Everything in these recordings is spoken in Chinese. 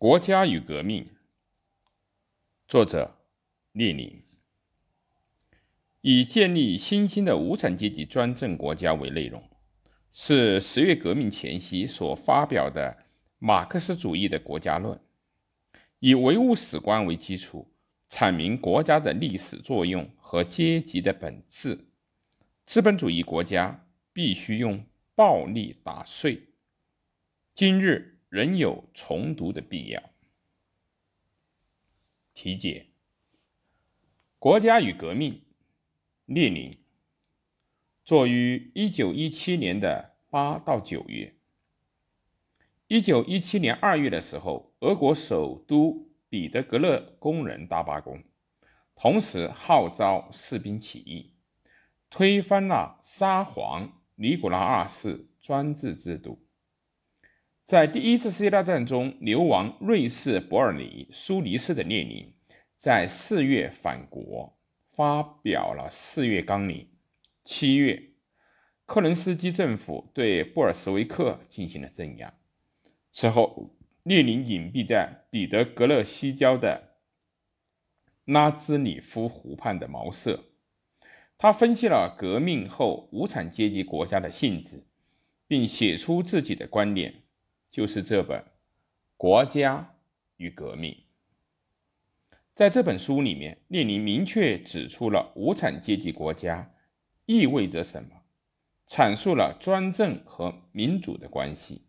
国家与革命，作者列宁，以建立新兴的无产阶级专政国家为内容，是十月革命前夕所发表的马克思主义的国家论，以唯物史观为基础，阐明国家的历史作用和阶级的本质。资本主义国家必须用暴力打碎。今日。仍有重读的必要。题解：国家与革命，列宁，作于一九一七年的八到九月。一九一七年二月的时候，俄国首都彼得格勒工人大罢工，同时号召士兵起义，推翻了沙皇尼古拉二世专制制度。在第一次世界大战中流亡瑞士伯尔尼苏黎世的列宁，在四月返国，发表了四月纲领。七月，克伦斯基政府对布尔什维克进行了镇压。此后，列宁隐蔽在彼得格勒西郊的拉兹里夫湖畔的茅舍，他分析了革命后无产阶级国家的性质，并写出自己的观点。就是这本《国家与革命》。在这本书里面，列宁明确指出了无产阶级国家意味着什么，阐述了专政和民主的关系。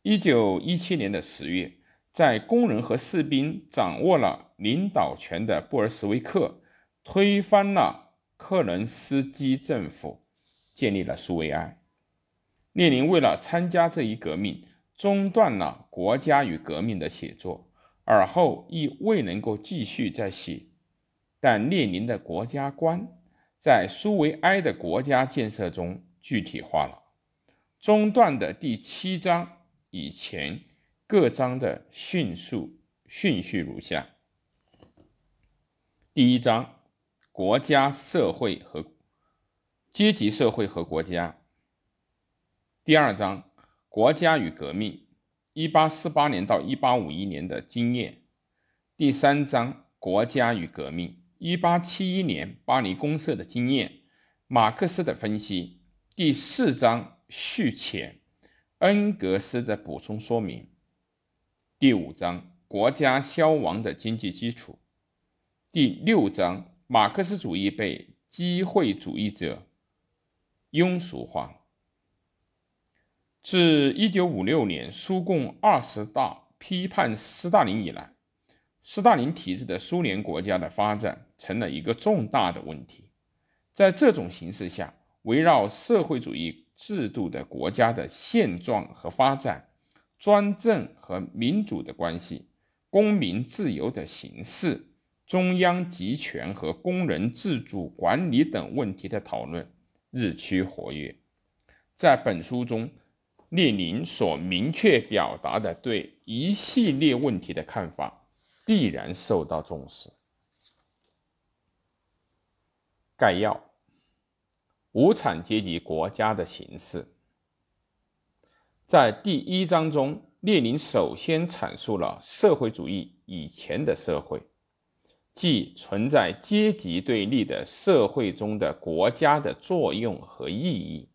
一九一七年的十月，在工人和士兵掌握了领导权的布尔什维克推翻了克伦斯基政府，建立了苏维埃。列宁为了参加这一革命。中断了《国家与革命》的写作，而后亦未能够继续再写。但列宁的国家观在苏维埃的国家建设中具体化了。中断的第七章以前各章的迅速顺序如下：第一章，国家、社会和阶级社会和国家；第二章。国家与革命，一八四八年到一八五一年的经验。第三章，国家与革命，一八七一年巴黎公社的经验，马克思的分析。第四章续前，恩格斯的补充说明。第五章，国家消亡的经济基础。第六章，马克思主义被机会主义者庸俗化。自一九五六年苏共二十大批判斯大林以来，斯大林体制的苏联国家的发展成了一个重大的问题。在这种形势下，围绕社会主义制度的国家的现状和发展、专政和民主的关系、公民自由的形式、中央集权和工人自主管理等问题的讨论日趋活跃。在本书中。列宁所明确表达的对一系列问题的看法，必然受到重视。概要：无产阶级国家的形式。在第一章中，列宁首先阐述了社会主义以前的社会，即存在阶级对立的社会中的国家的作用和意义。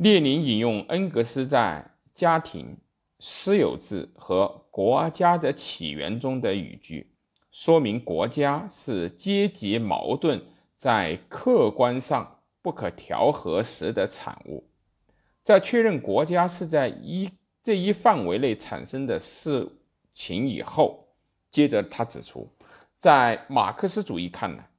列宁引用恩格斯在《家庭、私有制和国家的起源》中的语句，说明国家是阶级矛盾在客观上不可调和时的产物。在确认国家是在一这一范围内产生的事情以后，接着他指出，在马克思主义看来。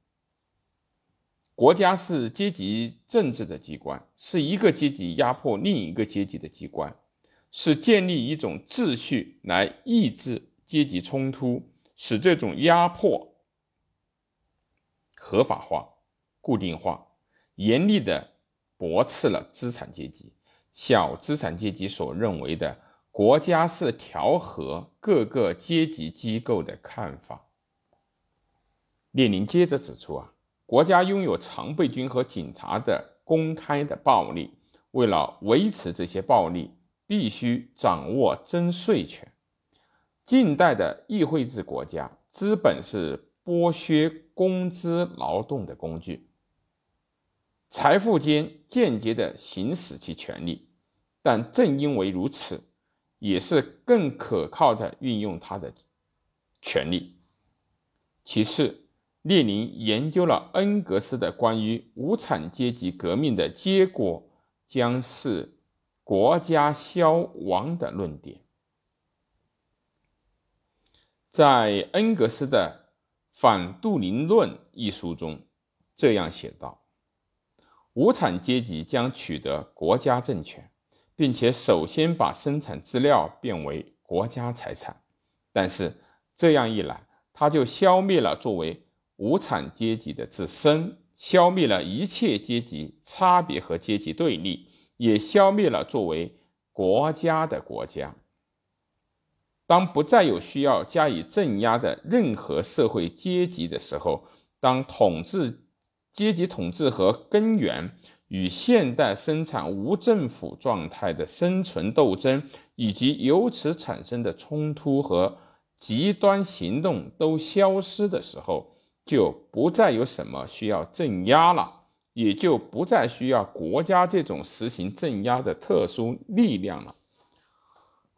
国家是阶级政治的机关，是一个阶级压迫另一个阶级的机关，是建立一种秩序来抑制阶级冲突，使这种压迫合法化、固定化，严厉的驳斥了资产阶级、小资产阶级所认为的国家是调和各个阶级机构的看法。列宁接着指出啊。国家拥有常备军和警察的公开的暴力，为了维持这些暴力，必须掌握征税权。近代的议会制国家，资本是剥削工资劳动的工具，财富间间接的行使其权利，但正因为如此，也是更可靠的运用它的权利。其次，列宁研究了恩格斯的关于无产阶级革命的结果将是国家消亡的论点。在恩格斯的《反杜林论》一书中，这样写道：“无产阶级将取得国家政权，并且首先把生产资料变为国家财产。但是这样一来，他就消灭了作为无产阶级的自身，消灭了一切阶级差别和阶级对立，也消灭了作为国家的国家。”当不再有需要加以镇压的任何社会阶级的时候，当统治阶级统治和根源与现代生产无政府状态的生存斗争，以及由此产生的冲突和极端行动都消失的时候，就不再有什么需要镇压了，也就不再需要国家这种实行镇压的特殊力量了。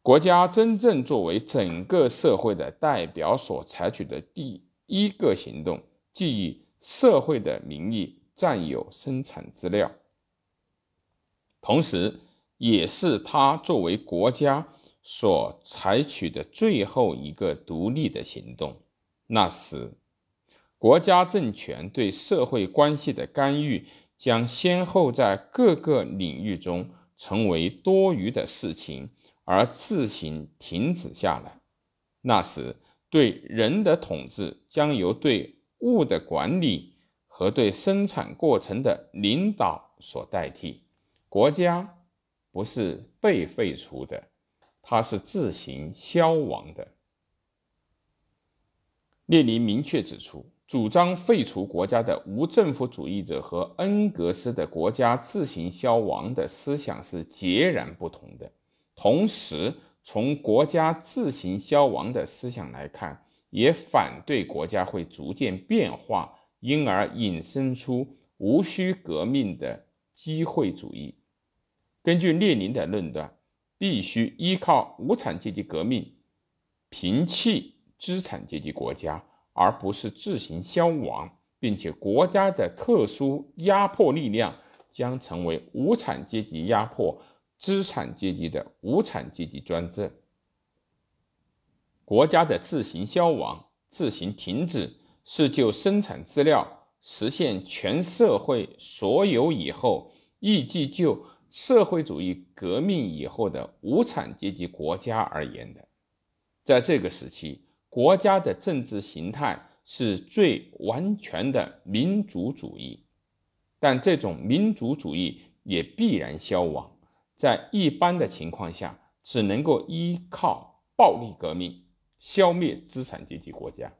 国家真正作为整个社会的代表所采取的第一个行动，即以社会的名义占有生产资料，同时，也是他作为国家所采取的最后一个独立的行动。那时，国家政权对社会关系的干预将先后在各个领域中成为多余的事情。而自行停止下来，那时对人的统治将由对物的管理和对生产过程的领导所代替。国家不是被废除的，它是自行消亡的。列宁明确指出，主张废除国家的无政府主义者和恩格斯的国家自行消亡的思想是截然不同的。同时，从国家自行消亡的思想来看，也反对国家会逐渐变化，因而引申出无需革命的机会主义。根据列宁的论断，必须依靠无产阶级革命平弃资产阶级国家，而不是自行消亡，并且国家的特殊压迫力量将成为无产阶级压迫。资产阶级的无产阶级专政，国家的自行消亡、自行停止，是就生产资料实现全社会所有以后，亦即就社会主义革命以后的无产阶级国家而言的。在这个时期，国家的政治形态是最完全的民族主义，但这种民族主义也必然消亡。在一般的情况下，只能够依靠暴力革命消灭资产阶级国家。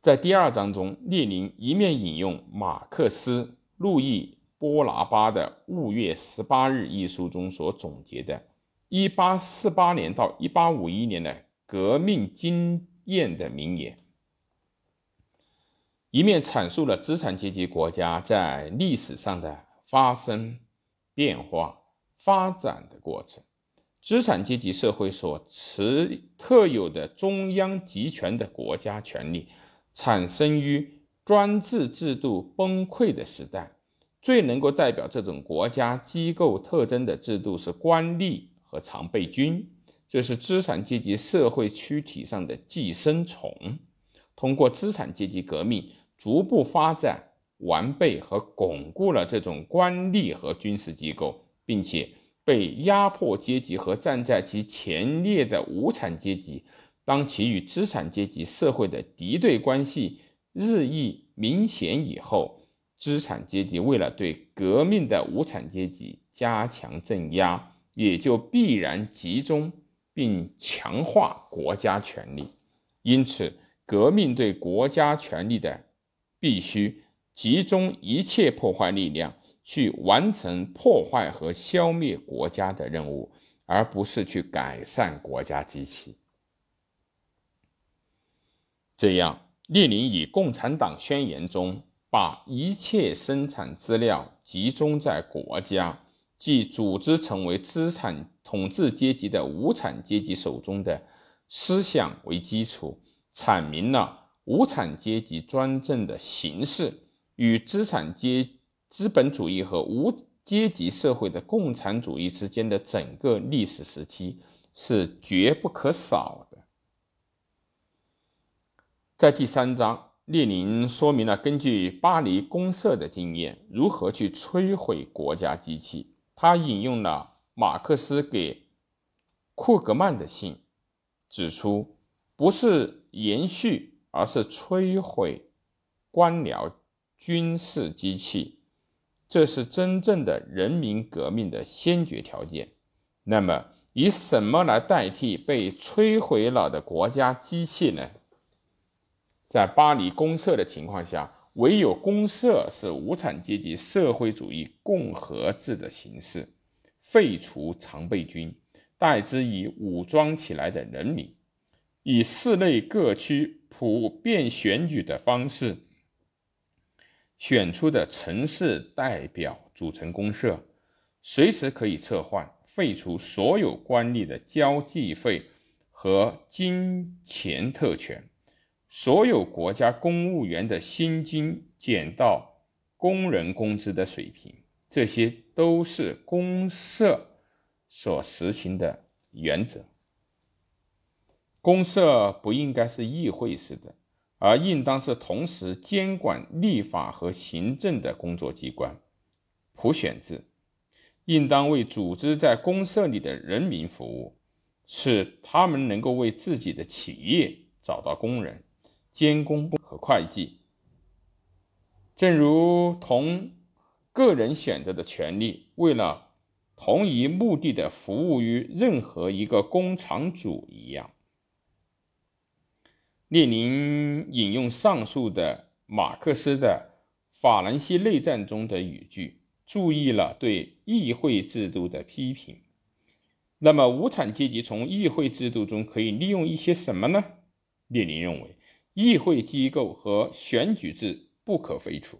在第二章中，列宁一面引用马克思《路易波拿巴的五月十八日》一书中所总结的1848年到1851年的革命经验的名言，一面阐述了资产阶级国家在历史上的发生。变化发展的过程，资产阶级社会所持特有的中央集权的国家权力，产生于专制制度崩溃的时代。最能够代表这种国家机构特征的制度是官吏和常备军，这是资产阶级社会躯体上的寄生虫。通过资产阶级革命，逐步发展。完备和巩固了这种官吏和军事机构，并且被压迫阶级和站在其前列的无产阶级，当其与资产阶级社会的敌对关系日益明显以后，资产阶级为了对革命的无产阶级加强镇压，也就必然集中并强化国家权力。因此，革命对国家权力的必须。集中一切破坏力量去完成破坏和消灭国家的任务，而。不是去改善国家机器。这样，列宁以《共产党宣言》中把一切生产资料集中在国家，即组织成为资产统治阶级的无产阶级手中的思想为基础，阐明了无产阶级专政的形式与资产阶资本主义和无。阶级社会的共产主义之间的整个历史时期是绝不可少的。在第三章，列宁说明了根据巴黎公社的经验如何去摧毁国家机器。他引用了马克思给库格曼的信，指出不是延续，而是摧毁官僚军事机器。这是真正的人民革命的先决条件。那么，以什么来代替被摧毁了的国家机器呢？在巴黎公社的情况下，唯有公社是无产阶级社会主义共和制的形式，废除常备军，代之以武装起来的人民，以市内各区普遍选举的方式。选出的城市代表组成公社，随时可以撤换、废除所有官吏的交际费和金钱特权，所有国家公务员的薪金减到工人工资的水平，这些都是公社所实行的原则。公社不应该是议会式的。而应当是同时监管立法和行政的工作机关，普选制应当为组织在公社里的人民服务，使他们能够为自己的企业找到工人、监工和会计。正如同个人选择的权利，为了同一目的的服务于任何一个工厂主一样。列宁引用上述的马克思的《法兰西内战》中的语句，注意了对议会制度的批评。那么，无产阶级从议会制度中可以利用一些什么呢？列宁认为，议会机构和选举制不可废除，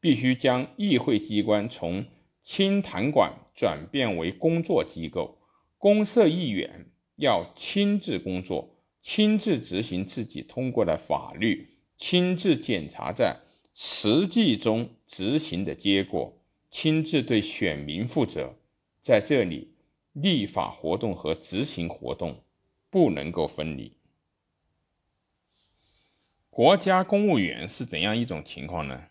必须将议会机关从清谈馆转变为工作机构，公社议员要亲自工作。亲自执行自己通过的法律，亲自检查在实际中执行的结果，亲自对选民负责。在这里，立法活动和执行活动不能够分离。国家公务员是怎样一种情况呢？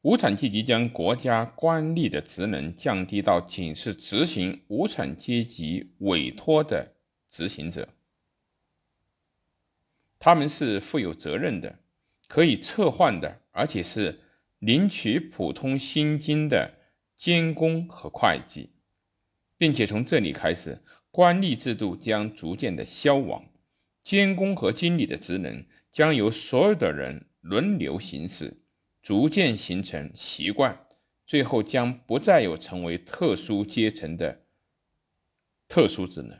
无产阶级将国家官吏的职能降低到仅是执行无产阶级委托的执行者。他们是负有责任的，可以撤换的，而且是领取普通薪金的监工和会计，并且从这里开始，官吏制度将逐渐的消亡，监工和经理的职能将由所有的人轮流行使，逐渐形成习惯，最后将不再有成为特殊阶层的特殊职能。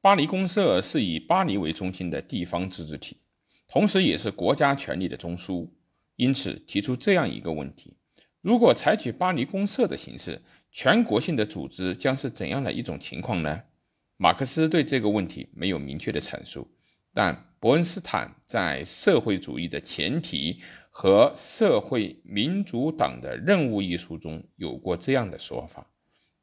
巴黎公社是以巴黎为中心的地方自治体，同时也是国家权力的中枢。因此，提出这样一个问题：如果采取巴黎公社的形式，全国性的组织将是怎样的一种情况呢？马克思对这个问题没有明确的阐述，但伯恩斯坦在《社会主义的前提和社会民主党的任务》一书中有过这样的说法，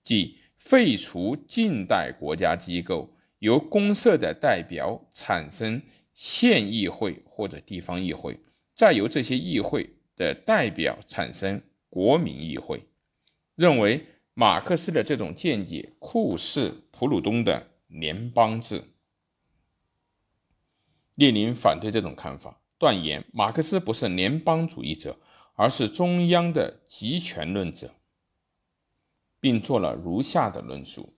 即废除近代国家机构。由公社的代表产生县议会或者地方议会，再由这些议会的代表产生国民议会。认为马克思的这种见解酷似普鲁东的联邦制。列宁反对这种看法，断言马克思不是联邦主义者，而是中央的集权论者，并做了如下的论述。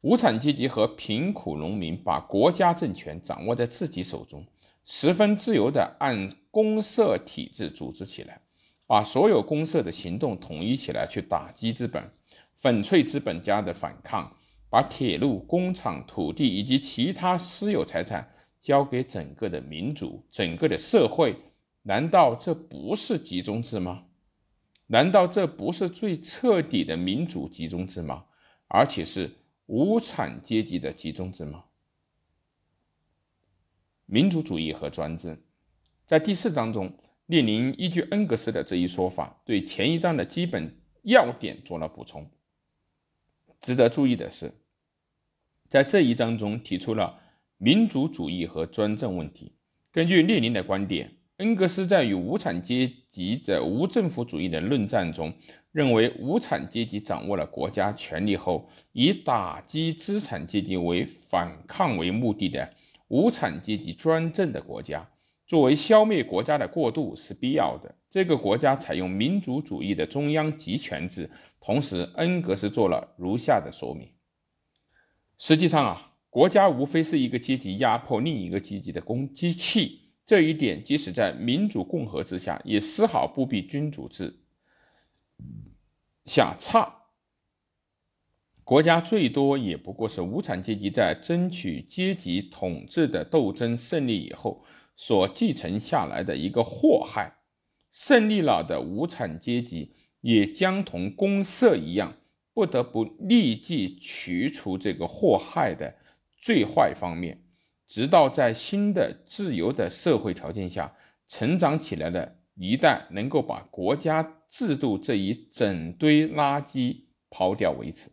无产阶级和贫苦农民把国家政权掌握在自己手中，十分自由地按公社体制组织起来，把所有公社的行动统一起来去打击资本。粉碎资本家的反抗，把铁路、工厂、土地以及其他私有财产交给整个的民主、整个的社会，难道这不是集中制吗？难道这不是最彻底的民主集中制吗？而且是无产阶级的集中制吗？民主主义和专政，在第四章中，列宁依据恩格斯的这一说法，对前一章的基本要点做了补充。值得注意的是，在这一章中提出了民主主义和专政问题。根据列宁的观点，恩格斯在与无产阶级的无政府主义的论战中，认为无产阶级掌握了国家权力后，以打击资产阶级为反抗为目的的。无产阶级专政的国家，作为消灭国家的过渡是必要的。这个国家采用民主主义的中央集权制。同时，恩格斯做了如下的说明：实际上啊，国家无非是一个阶级压迫另一个阶级的工机器。这一点，即使在民主共和之下，也丝毫不比君主制下差。国家最多也不过是无产阶级在争取阶级统治的斗争胜利以后所继承下来的一个祸害。胜利了的无产阶级也将同公社一样，不得不立即去除这个祸害的最坏方面，直到在新的自由的社会条件下成长起来的一代能够把国家制度这一整堆垃圾抛掉为止。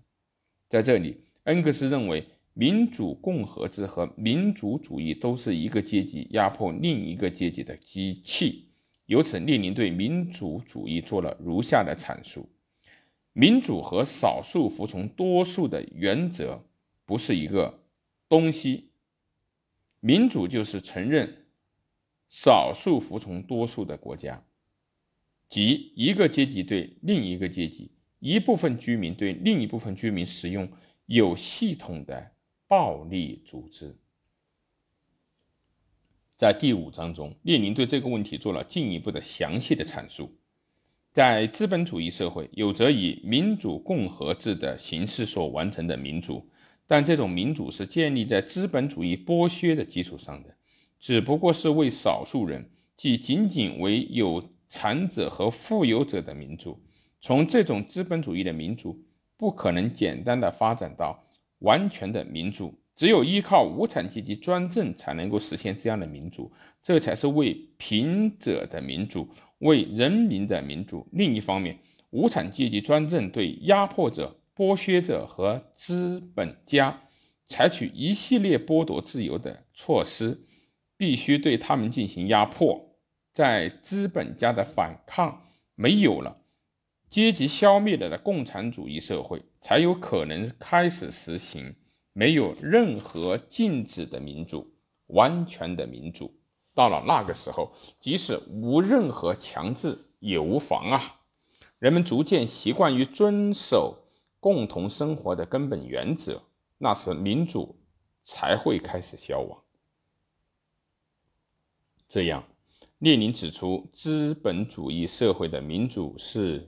在这里，恩格斯认为民主共和制和民主主义都是一个阶级压迫另一个阶级的机器。由此，列宁对民主主义做了如下的阐述：民主和少数服从多数的原则不是一个东西。民主就是承认少数服从多数的国家，即一个阶级对另一个阶级。一部分居民对另一部分居民使用有系统的暴力组织。在第五章中，列宁对这个问题做了进一步的详细的阐述。在资本主义社会，有着以民主共和制的形式所完成的民主，但这种民主是建立在资本主义剥削的基础上的，只不过是为少数人，即仅仅为有产者和富有者的民主。从这种资本主义的民主不可能简单的发展到完全的民主，只有依靠无产阶级专政才能够实现这样的民主，这才是为贫者的民主，为人民的民主。另一方面，无产阶级专政对压迫者、剥削者和资本家采取一系列剥夺自由的措施，必须对他们进行压迫，在资本家的反抗没有了。阶级消灭了的共产主义社会，才有可能开始实行没有任何禁止的民主，完全的民主。到了那个时候，即使无任何强制也无妨啊！人们逐渐习惯于遵守共同生活的根本原则，那时民主才会开始消亡。这样，列宁指出，资本主义社会的民主是。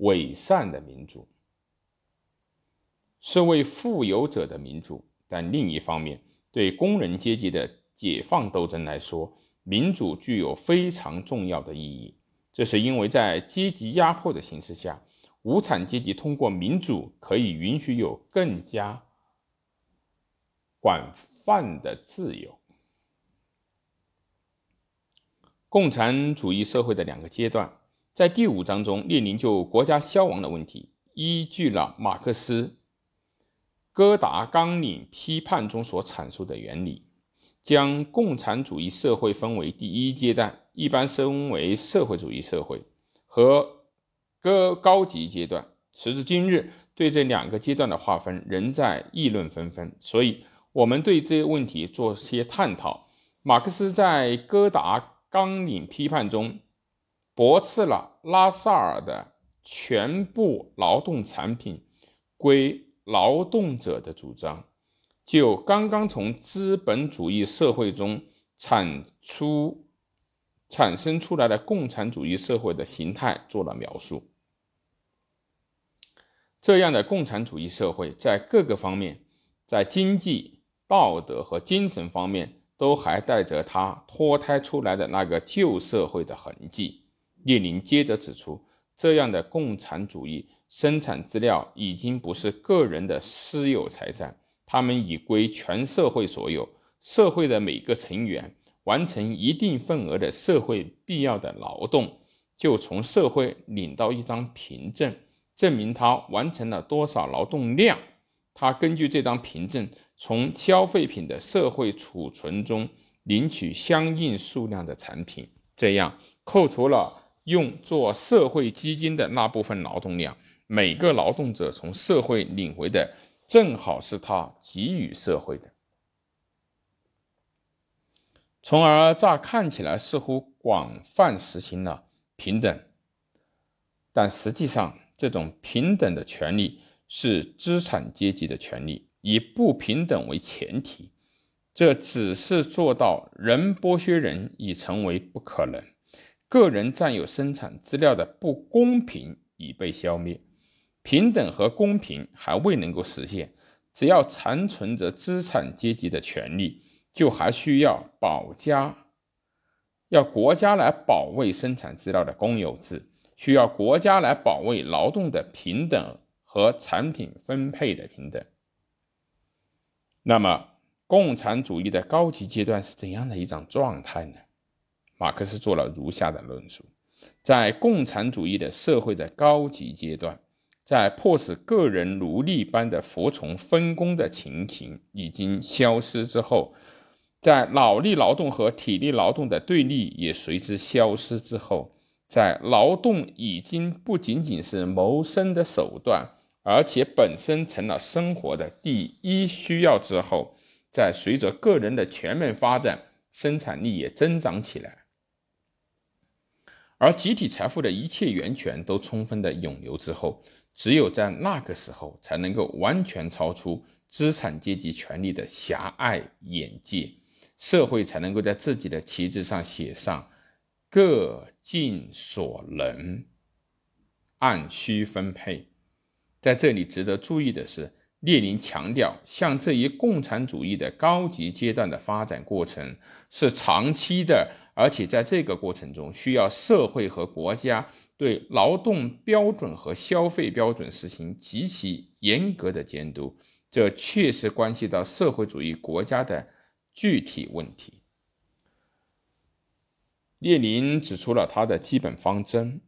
伪善的民主是为富有者的民主，但另一方面，对工人阶级的解放斗争来说，民主具有非常重要的意义。这是因为在阶级压迫的形势下，无产阶级通过民主可以允许有更加广泛的自由。共产主义社会的两个阶段。在第五章中，列宁就国家消亡的问题，依据了马克思《哥达纲领批判》中所阐述的原理，将共产主义社会分为第一阶段，一般称为社会主义社会和高高级阶段。时至今日，对这两个阶段的划分仍在议论纷纷，所以我们对这些问题做些探讨。马克思在《哥达纲领批判》中。驳斥了拉萨尔的全部劳动产品归劳动者的主张，就刚刚从资本主义社会中产出、产生出来的共产主义社会的形态做了描述。这样的共产主义社会在各个方面，在经济、道德和精神方面，都还带着它脱胎出来的那个旧社会的痕迹。列宁接着指出，这样的共产主义生产资料已经不是个人的私有财产，他们已归全社会所有。社会的每个成员完成一定份额的社会必要的劳动，就从社会领到一张凭证。证明他完成了多少劳动量，他根据这张凭证从消费品的社会储存中领取相应数量的产品，这样扣除了用做社会基金的那部分劳动量，每个劳动者从社会领回的正好是他给予社会的，从而乍看起来似乎广泛实行了平等，但实际上。这种平等的权利是资产阶级的权利，以不平等为前提，这只是做到人剥削人已成为不可能，个人占有生产资料的不公平已被消灭，平等和公平还未能够实现。只要残存着资产阶级的权利，就还需要保家，要国家来保卫生产资料的公有制。需要国家来保卫劳动的平等和产品分配的平等。那么，共产主义的高级阶段是怎样的一种状态呢？马克思做了如下的论述：在共产主义的社会的高级阶段，在迫使个人奴隶般的服从分工的情形已经消失之后，在脑力劳动和体力劳动的对立也随之消失之后。在劳动已经不仅仅是谋生的手段，而且本身成了生活的第一需要之后，在随着个人的全面发展，生产力也增长起来，而集体财富的一切源泉都充分的涌流之后，只有在那个时候，才能够完全超出资产阶级权力的狭隘眼界，社会才能够在自己的旗帜上写上。各尽所能，按需分配。在这里值得注意的是，列宁强调，像这一共产主义的高级阶段的发展过程是长期的，而且在这个过程中，需要社会和国家对劳动标准和消费标准实行极其严格的监督。这确实关系到社会主义国家的具体问题。列宁指出了他的基本方针：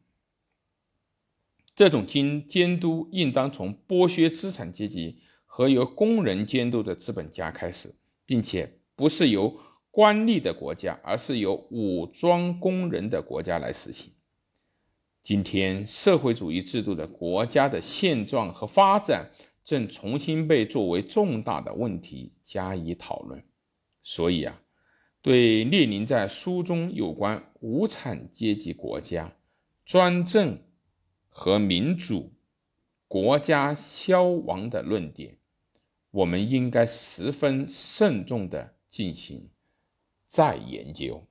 这种监监督应当从剥削资产阶级和由工人监督的资本家开始，并且不是由官吏的国家，而是由武装工人的国家来实行。今天，社会主义制度的国家的现状和发展正重新被作为重大的问题加以讨论。所以啊。对列宁在书中有关无产阶级国家专政和民主国家消亡的论点，我们应该十分慎重地进行再研究。